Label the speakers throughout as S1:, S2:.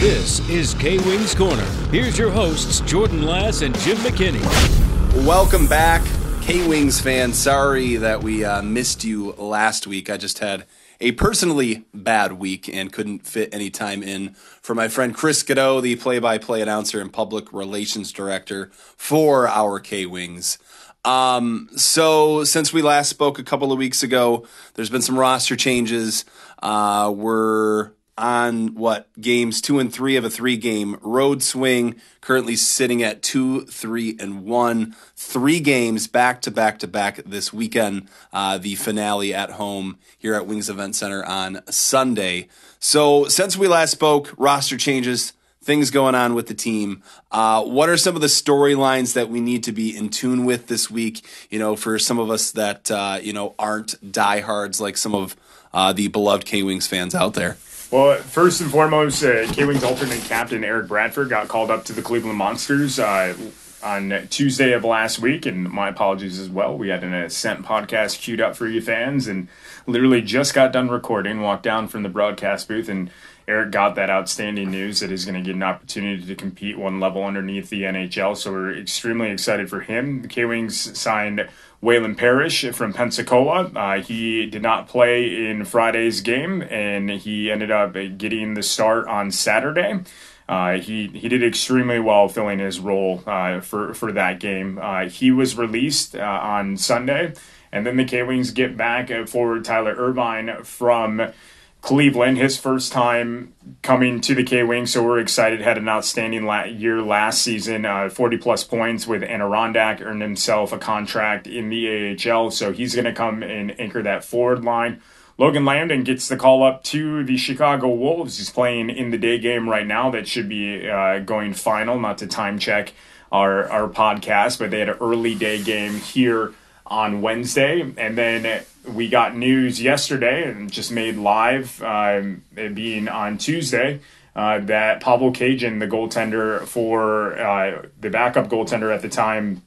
S1: This is K Wings Corner. Here's your hosts, Jordan Lass and Jim McKinney.
S2: Welcome back, K Wings fans. Sorry that we uh, missed you last week. I just had a personally bad week and couldn't fit any time in for my friend Chris Godot, the play by play announcer and public relations director for our K Wings. Um, so since we last spoke a couple of weeks ago, there's been some roster changes. Uh, we're on what games two and three of a three game road swing, currently sitting at two, three, and one. Three games back to back to back this weekend. Uh, the finale at home here at Wings Event Center on Sunday. So since we last spoke, roster changes things going on with the team. Uh, what are some of the storylines that we need to be in tune with this week? You know, for some of us that uh, you know aren't diehards like some of uh, the beloved K Wings fans out there.
S3: Well, first and foremost, uh, K Wings alternate captain Eric Bradford got called up to the Cleveland Monsters. Uh, on Tuesday of last week, and my apologies as well. We had an Ascent podcast queued up for you fans, and literally just got done recording, walked down from the broadcast booth, and Eric got that outstanding news that he's going to get an opportunity to compete one level underneath the NHL. So we're extremely excited for him. The K Wings signed Waylon Parrish from Pensacola. Uh, he did not play in Friday's game, and he ended up getting the start on Saturday. Uh, he he did extremely well filling his role uh, for for that game. Uh, he was released uh, on Sunday, and then the K Wings get back forward Tyler Irvine from Cleveland, his first time coming to the K Wings, so we're excited. Had an outstanding la- year last season, uh, 40 plus points with Adirondack, earned himself a contract in the AHL, so he's going to come and anchor that forward line. Logan Lambdin gets the call up to the Chicago Wolves. He's playing in the day game right now. That should be uh, going final, not to time check our, our podcast, but they had an early day game here on Wednesday. And then we got news yesterday and just made live, um, being on Tuesday, uh, that Pavel Cajan, the goaltender for uh, the backup goaltender at the time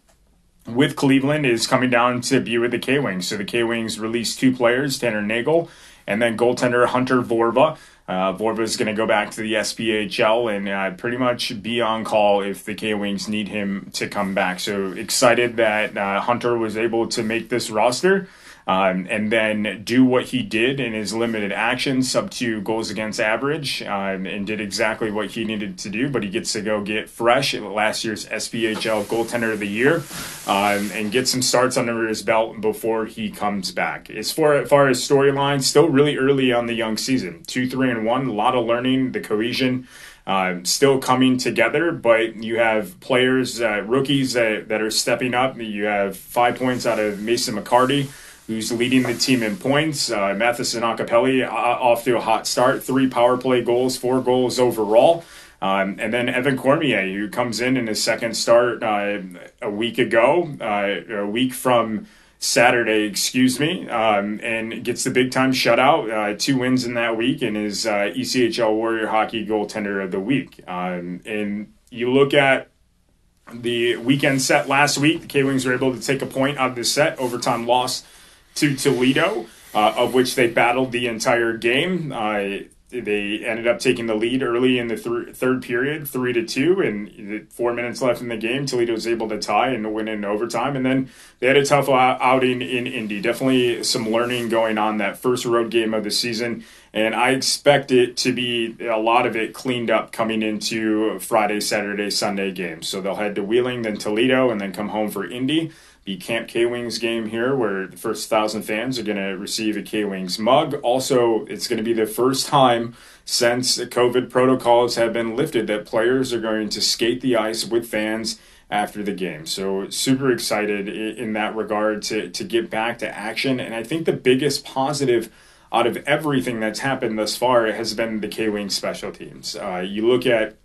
S3: with Cleveland, is coming down to be with the K Wings. So the K Wings released two players, Tanner Nagel and then goaltender Hunter Vorva. Uh, Vorva is going to go back to the SPHL and uh, pretty much be on call if the K Wings need him to come back. So excited that uh, Hunter was able to make this roster um, and then do what he did in his limited action, sub two goals against average, um, and did exactly what he needed to do. But he gets to go get fresh last year's SPHL goaltender of the year um, and get some starts under his belt before he comes back. As far, as far as storyline, still really early on the young season. Two, three, and one, a lot of learning, the cohesion. Uh, still coming together, but you have players, uh, rookies that, that are stepping up. You have five points out of Mason McCarty, who's leading the team in points. Uh, Matheson Iacopelli uh, off to a hot start, three power play goals, four goals overall. Um, and then Evan Cormier, who comes in in his second start uh, a week ago, uh, a week from Saturday, excuse me, um, and gets the big time shutout, uh, two wins in that week, and is uh, ECHL Warrior Hockey Goaltender of the Week. Um, and you look at the weekend set last week, the K Wings were able to take a point out of this set, overtime loss to Toledo, uh, of which they battled the entire game. Uh, they ended up taking the lead early in the th- third period, three to two, and four minutes left in the game. Toledo was able to tie and win in overtime, and then they had a tough outing in Indy. Definitely some learning going on that first road game of the season, and I expect it to be a lot of it cleaned up coming into Friday, Saturday, Sunday games. So they'll head to Wheeling, then Toledo, and then come home for Indy the Camp K Wings game here, where the first thousand fans are going to receive a K Wings mug. Also, it's going to be the first time since COVID protocols have been lifted that players are going to skate the ice with fans after the game. So, super excited in that regard to, to get back to action. And I think the biggest positive out of everything that's happened thus far has been the K Wings special teams. Uh, you look at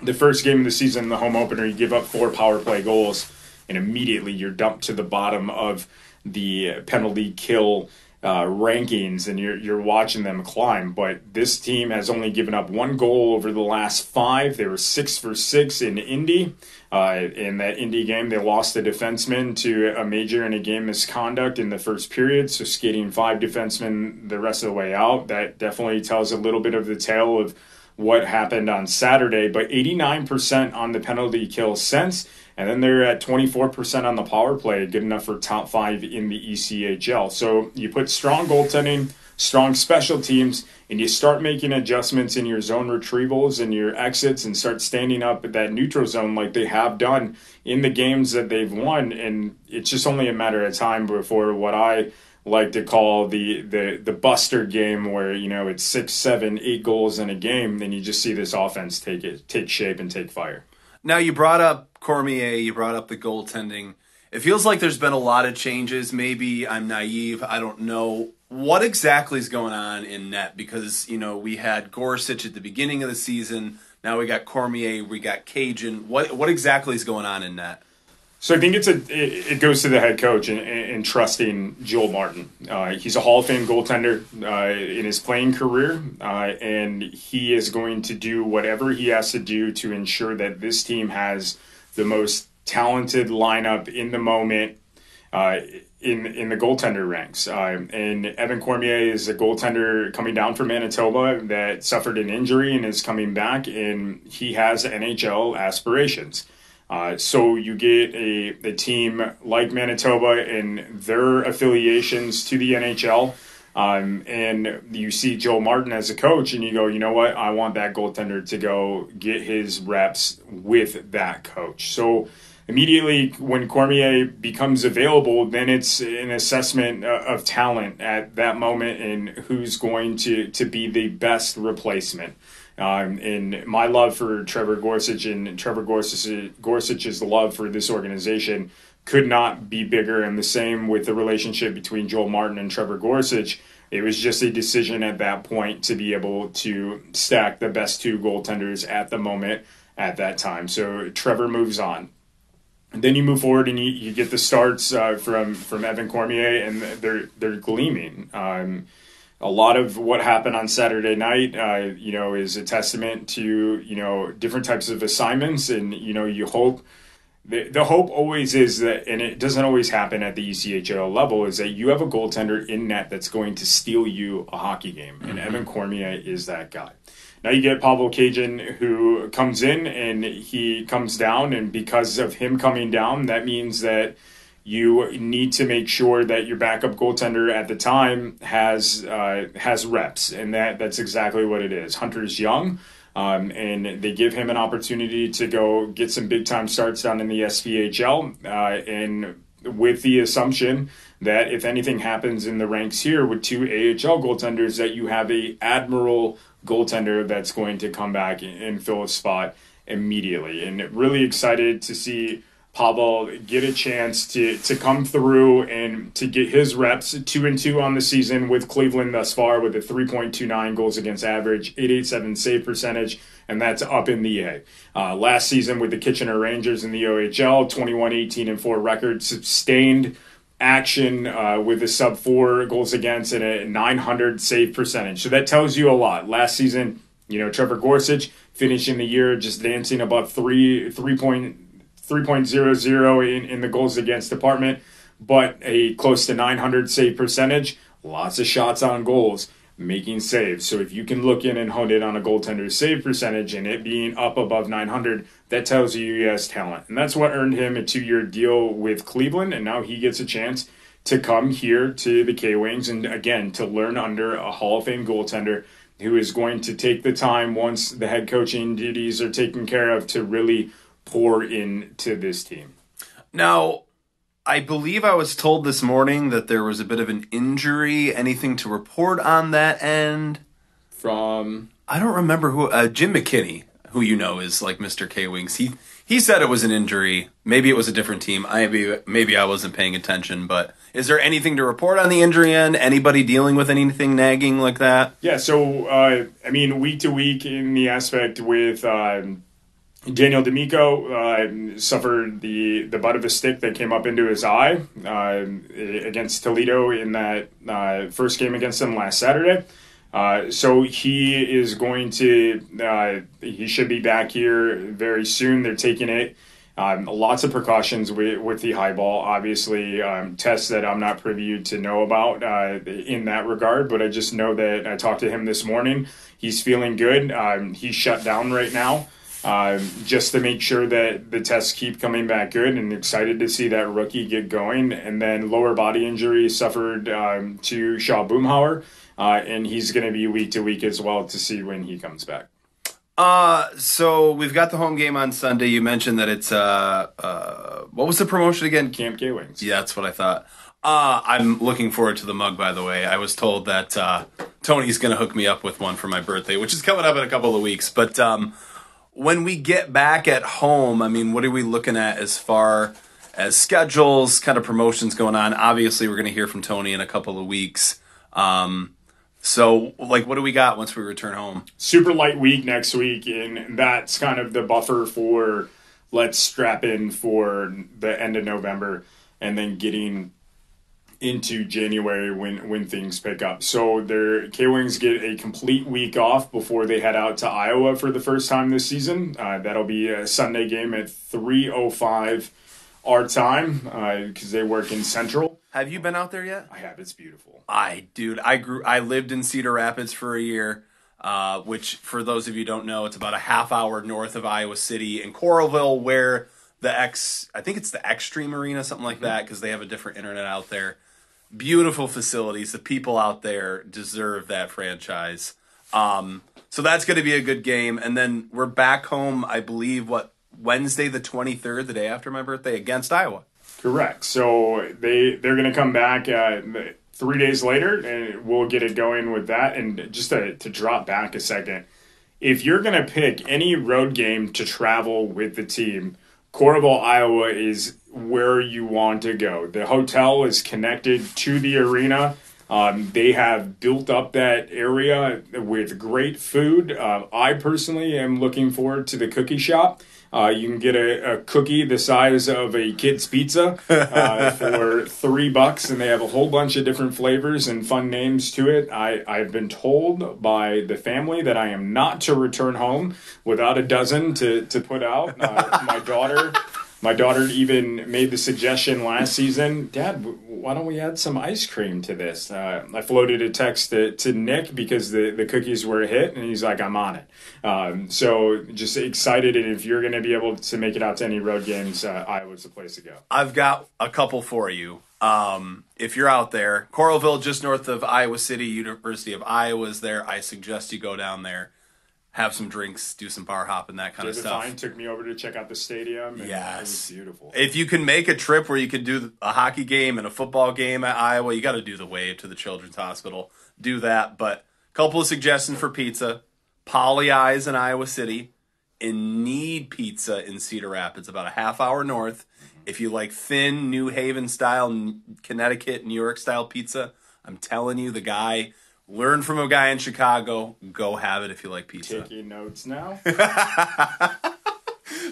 S3: the first game of the season, the home opener, you give up four power play goals and immediately you're dumped to the bottom of the penalty kill uh, rankings and you're, you're watching them climb. But this team has only given up one goal over the last five. They were six for six in Indy. Uh, in that Indy game, they lost a defenseman to a major in a game misconduct in the first period. So skating five defensemen the rest of the way out, that definitely tells a little bit of the tale of what happened on Saturday, but 89% on the penalty kill sense. And then they're at 24% on the power play, good enough for top five in the ECHL. So you put strong goaltending, strong special teams, and you start making adjustments in your zone retrievals and your exits and start standing up at that neutral zone like they have done in the games that they've won. And it's just only a matter of time before what I like to call the the the buster game where you know it's six seven eight goals in a game then you just see this offense take it take shape and take fire
S2: now you brought up cormier you brought up the goaltending. It feels like there's been a lot of changes. Maybe i'm naive. I don't know what exactly is going on in net because you know we had gorsuch at the beginning of the season. Now we got cormier we got Cajan. What what exactly is going on in net
S3: so I think it's a it, goes to the head coach and, and trusting Joel Martin. Uh, he's a Hall of Fame goaltender uh, in his playing career, uh, and he is going to do whatever he has to do to ensure that this team has the most talented lineup in the moment. Uh, in in the goaltender ranks, uh, and Evan Cormier is a goaltender coming down from Manitoba that suffered an injury and is coming back, and he has NHL aspirations. Uh, so you get a, a team like Manitoba and their affiliations to the NHL. Um, and you see Joe Martin as a coach, and you go, you know what? I want that goaltender to go get his reps with that coach. So immediately when Cormier becomes available, then it's an assessment uh, of talent at that moment and who's going to, to be the best replacement. Um, and my love for Trevor Gorsuch and Trevor Gorsuch, Gorsuch's love for this organization could not be bigger. And the same with the relationship between Joel Martin and Trevor Gorsuch. It was just a decision at that point to be able to stack the best two goaltenders at the moment at that time. So Trevor moves on. And then you move forward and you, you get the starts uh, from from Evan Cormier, and they're they're gleaming. Um, a lot of what happened on Saturday night, uh, you know, is a testament to you know different types of assignments, and you know, you hope. The, the hope always is that, and it doesn't always happen at the ECHL level, is that you have a goaltender in net that's going to steal you a hockey game. And mm-hmm. Evan Cormier is that guy. Now you get Pavel Cajan who comes in and he comes down, and because of him coming down, that means that you need to make sure that your backup goaltender at the time has uh, has reps, and that that's exactly what it is. Hunter's young, um, and they give him an opportunity to go get some big time starts down in the SPHL, uh, and with the assumption that if anything happens in the ranks here with two AHL goaltenders, that you have a admiral goaltender that's going to come back and fill a spot immediately. And really excited to see Pavel get a chance to to come through and to get his reps two and two on the season with Cleveland thus far with a 3.29 goals against average, 887 save percentage, and that's up in the A. Uh, last season with the Kitchener Rangers in the OHL, 21 18 and 4 record, sustained action uh, with a sub four goals against and a 900 save percentage. So that tells you a lot. Last season, you know, Trevor Gorsuch finishing the year just dancing above three three point 3.00 in, in the goals against department, but a close to 900 save percentage. Lots of shots on goals, making saves. So if you can look in and hone in on a goaltender's save percentage and it being up above 900, that tells you he has talent. And that's what earned him a two year deal with Cleveland. And now he gets a chance to come here to the K Wings and again to learn under a Hall of Fame goaltender who is going to take the time once the head coaching duties are taken care of to really pour into this team.
S2: Now, I believe I was told this morning that there was a bit of an injury. Anything to report on that end?
S3: From
S2: I don't remember who. Uh, Jim McKinney, who you know is like Mr. K Wings. He he said it was an injury. Maybe it was a different team. I maybe maybe I wasn't paying attention. But is there anything to report on the injury end? Anybody dealing with anything nagging like that?
S3: Yeah. So uh, I mean, week to week in the aspect with. Um, Daniel D'Amico uh, suffered the, the butt of a stick that came up into his eye uh, against Toledo in that uh, first game against them last Saturday. Uh, so he is going to, uh, he should be back here very soon. They're taking it Um, lots of precautions with, with the high ball, obviously, um, tests that I'm not privy to know about uh, in that regard, but I just know that I talked to him this morning. He's feeling good. Um, he's shut down right now. Um, just to make sure that the tests keep coming back good and excited to see that rookie get going. And then lower body injury suffered um, to Shaw Boomhower, uh, and he's going to be week to week as well to see when he comes back.
S2: Uh, so we've got the home game on Sunday. You mentioned that it's uh, uh what was the promotion again?
S3: Camp K Wings.
S2: Yeah, that's what I thought. Uh, I'm looking forward to the mug. By the way, I was told that uh, Tony's going to hook me up with one for my birthday, which is coming up in a couple of weeks. But um, when we get back at home, I mean, what are we looking at as far as schedules, kind of promotions going on? Obviously, we're going to hear from Tony in a couple of weeks. Um, so, like, what do we got once we return home?
S3: Super light week next week, and that's kind of the buffer for let's strap in for the end of November and then getting into January when when things pick up. So their K Wings get a complete week off before they head out to Iowa for the first time this season. Uh, that'll be a Sunday game at three oh five our time because uh, they work in Central.
S2: Have you been out there yet?
S3: I have. It's beautiful.
S2: I dude, I grew. I lived in Cedar Rapids for a year. Uh, which, for those of you don't know, it's about a half hour north of Iowa City in Coralville, where the X, I think it's the Xtream Arena, something like that, because they have a different internet out there beautiful facilities. The people out there deserve that franchise. Um, so that's going to be a good game. And then we're back home, I believe, what, Wednesday the 23rd, the day after my birthday, against Iowa.
S3: Correct. So they, they're going to come back uh, three days later, and we'll get it going with that. And just to, to drop back a second, if you're going to pick any road game to travel with the team, Coralville, Iowa is where you want to go. The hotel is connected to the arena. Um, they have built up that area with great food. Uh, I personally am looking forward to the cookie shop. Uh, you can get a, a, cookie the size of a kid's pizza uh, for three bucks, and they have a whole bunch of different flavors and fun names to it. I, I've been told by the family that I am not to return home without a dozen to, to put out. Uh, my daughter my daughter even made the suggestion last season, Dad, why don't we add some ice cream to this? Uh, I floated a text to, to Nick because the, the cookies were a hit, and he's like, I'm on it. Um, so just excited. And if you're going to be able to make it out to any road games, uh, Iowa's the place to go.
S2: I've got a couple for you. Um, if you're out there, Coralville, just north of Iowa City, University of Iowa is there. I suggest you go down there have some drinks, do some bar hopping, that kind
S3: David
S2: of stuff.
S3: Fine took me over to check out the stadium. yes, beautiful.
S2: If you can make a trip where you can do a hockey game and a football game at Iowa, you got to do the wave to the Children's Hospital. Do that. But a couple of suggestions for pizza: Polly Eyes in Iowa City, and Need Pizza in Cedar Rapids, about a half hour north. If you like thin New Haven style, Connecticut, New York style pizza, I'm telling you, the guy Learn from a guy in Chicago. Go have it if you like pizza.
S3: Taking notes now.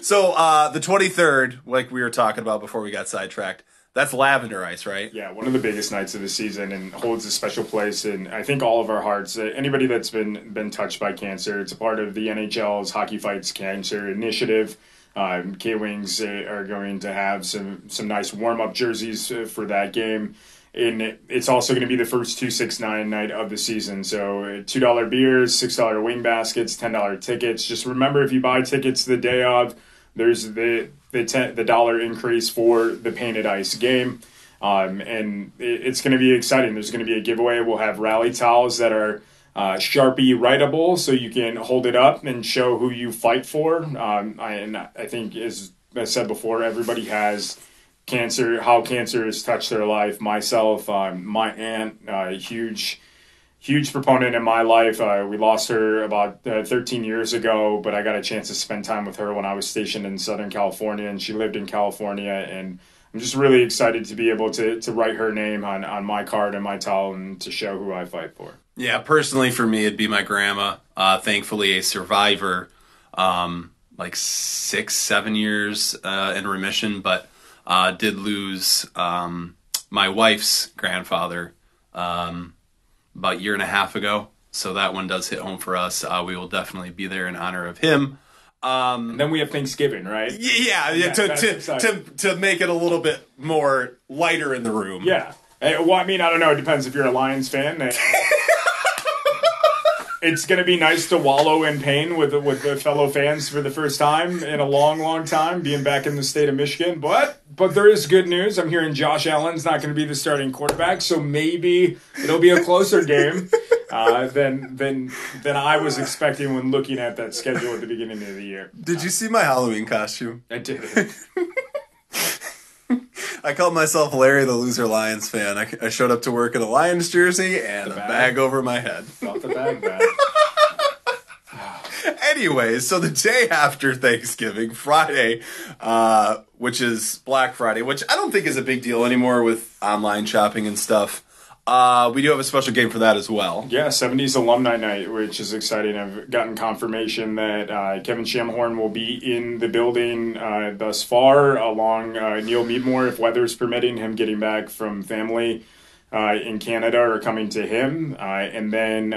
S2: so uh, the 23rd, like we were talking about before we got sidetracked, that's lavender ice, right?
S3: Yeah, one of the biggest nights of the season and holds a special place in I think all of our hearts. Uh, anybody that's been been touched by cancer, it's a part of the NHL's Hockey Fights Cancer Initiative. Um, K Wings uh, are going to have some some nice warm up jerseys uh, for that game and it's also going to be the first 269 night of the season. So $2 beers, $6 wing baskets, $10 tickets. Just remember if you buy tickets the day of, there's the the, ten, the dollar increase for the painted ice game. Um, and it, it's going to be exciting. There's going to be a giveaway. We'll have rally towels that are uh, Sharpie writable, so you can hold it up and show who you fight for. Um, I, and I think, as I said before, everybody has cancer, how cancer has touched their life. Myself, um, my aunt, uh, huge, huge proponent in my life. Uh, we lost her about uh, 13 years ago, but I got a chance to spend time with her when I was stationed in Southern California, and she lived in California. And I'm just really excited to be able to to write her name on on my card and my towel and to show who I fight for.
S2: Yeah, personally for me, it'd be my grandma. Uh, thankfully, a survivor. Um, like six, seven years uh, in remission, but uh, did lose um, my wife's grandfather um, about a year and a half ago. So that one does hit home for us. Uh, we will definitely be there in honor of him. Um,
S3: then we have Thanksgiving, right?
S2: yeah, yeah, to, to, to, to make it a little bit more lighter in the room.
S3: Yeah. Well, I mean, I don't know. It depends if you're a Lions fan. It's going to be nice to wallow in pain with with the fellow fans for the first time in a long, long time, being back in the state of Michigan. But but there is good news. I'm hearing Josh Allen's not going to be the starting quarterback, so maybe it'll be a closer game uh, than than than I was expecting when looking at that schedule at the beginning of the year.
S2: Did you see my Halloween costume?
S3: I did.
S2: I called myself Larry the Loser Lions fan. I, I showed up to work in a Lions jersey and a
S3: bag.
S2: bag over my head.
S3: Got the bag back.
S2: Anyways, so the day after Thanksgiving, Friday, uh, which is Black Friday, which I don't think is a big deal anymore with online shopping and stuff. Uh, we do have a special game for that as well.
S3: Yeah, 70s Alumni Night, which is exciting. I've gotten confirmation that uh, Kevin Schamehorn will be in the building uh, thus far, along uh, Neil Meadmore, if weather's permitting, him getting back from family uh, in Canada or coming to him. Uh, and then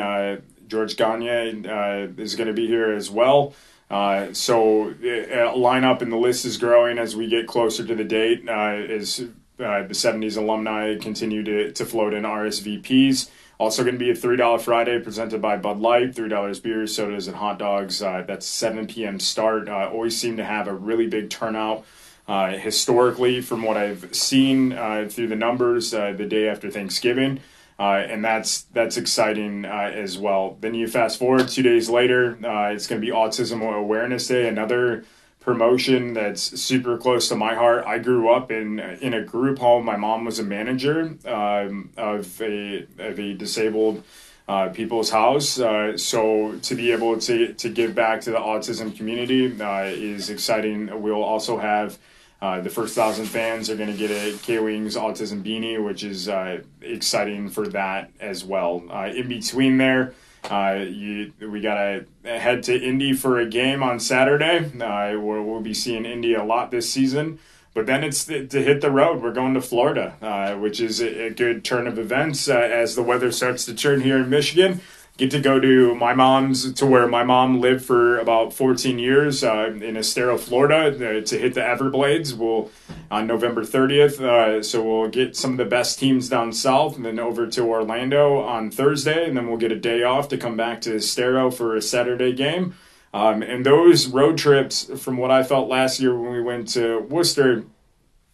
S3: George Gagne uh, is going to be here as well. Uh, so uh, lineup and the list is growing as we get closer to the date. Uh, as uh, the 70s alumni continue to, to float in RSVPs. Also going to be a $3 Friday presented by Bud Light, $3 beers, sodas, and hot dogs. Uh, that's 7 p.m. start. Uh, always seem to have a really big turnout. Uh, historically, from what I've seen uh, through the numbers, uh, the day after Thanksgiving, uh, and that's that's exciting uh, as well. Then you fast forward two days later, uh, it's going to be Autism Awareness Day, another promotion that's super close to my heart. I grew up in in a group home. My mom was a manager um, of a of a disabled uh, people's house. Uh, so to be able to to give back to the autism community uh, is exciting. We'll also have. Uh, the first thousand fans are going to get a K Wings Autism beanie, which is uh, exciting for that as well. Uh, in between there, uh, you, we got to head to Indy for a game on Saturday. Uh, where we'll be seeing Indy a lot this season. But then it's to, to hit the road. We're going to Florida, which is a, a good turn of events as the weather starts to turn here in Michigan. Get to go to my mom's, to where my mom lived for about 14 years uh, in Estero, Florida, uh, to hit the Everblades. We'll on November 30th. Uh, so we'll get some of the best teams down south, and then over to Orlando on Thursday, and then we'll get a day off to come back to Estero for a Saturday game. Um, and those road trips, from what I felt last year when we went to Worcester,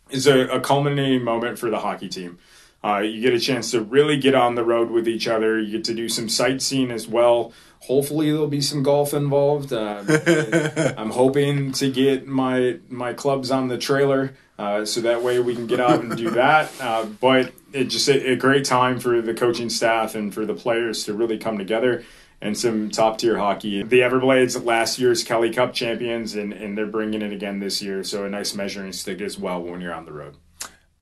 S3: is a, a culminating moment for the hockey team. Uh, you get a chance to really get on the road with each other. You get to do some sightseeing as well. Hopefully, there'll be some golf involved. Uh, I'm hoping to get my my clubs on the trailer, uh, so that way we can get out and do that. Uh, but it's just a, a great time for the coaching staff and for the players to really come together and some top tier hockey. The Everblades last year's Kelly Cup champions, and, and they're bringing it again this year. So a nice measuring stick as well when you're on the road.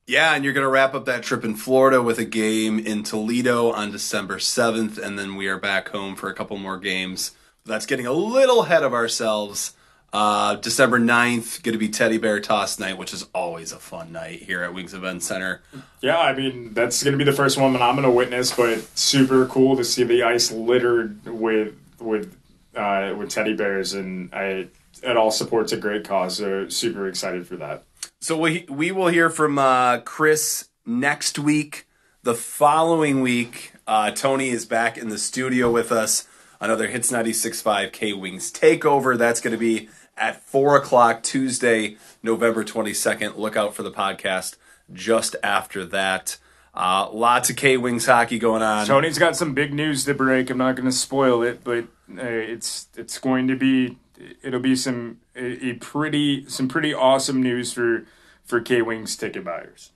S2: Yeah, and you're going to wrap up that trip in Florida with a game in Toledo on December 7th, and then we are back home for a couple more games. That's getting a little ahead of ourselves. Uh, December 9th, going to be Teddy Bear Toss Night, which is always a fun night here at Wings Event Center.
S3: Yeah, I mean that's going to be the first one that I'm going to witness, but super cool to see the ice littered with with uh, with teddy bears, and I it all supports a great cause. So super excited for that.
S2: So we we will hear from uh, Chris next week. The following week, uh, Tony is back in the studio with us. Another Hits 96.5 K Wings takeover. That's going to be at 4 o'clock Tuesday, November 22nd. Look out for the podcast just after that. Uh, lots of K Wings hockey going on.
S3: Tony's got some big news to break. I'm not going to spoil it, but uh, it's it's going to be it'll be some a, a pretty some pretty awesome news for for K Wings ticket buyers.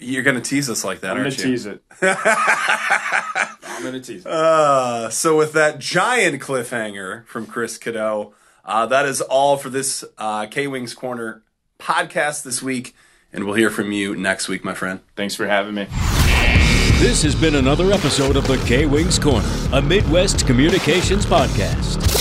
S2: You're going to tease us like that,
S3: I'm gonna
S2: aren't you?
S3: tease it. I'm gonna tease it.
S2: Uh, so with that giant cliffhanger from Chris Cadeau, uh, that is all for this uh, K Wings Corner podcast this week, and we'll hear from you next week, my friend.
S3: Thanks for having me.
S1: This has been another episode of the K Wings Corner, a Midwest communications podcast.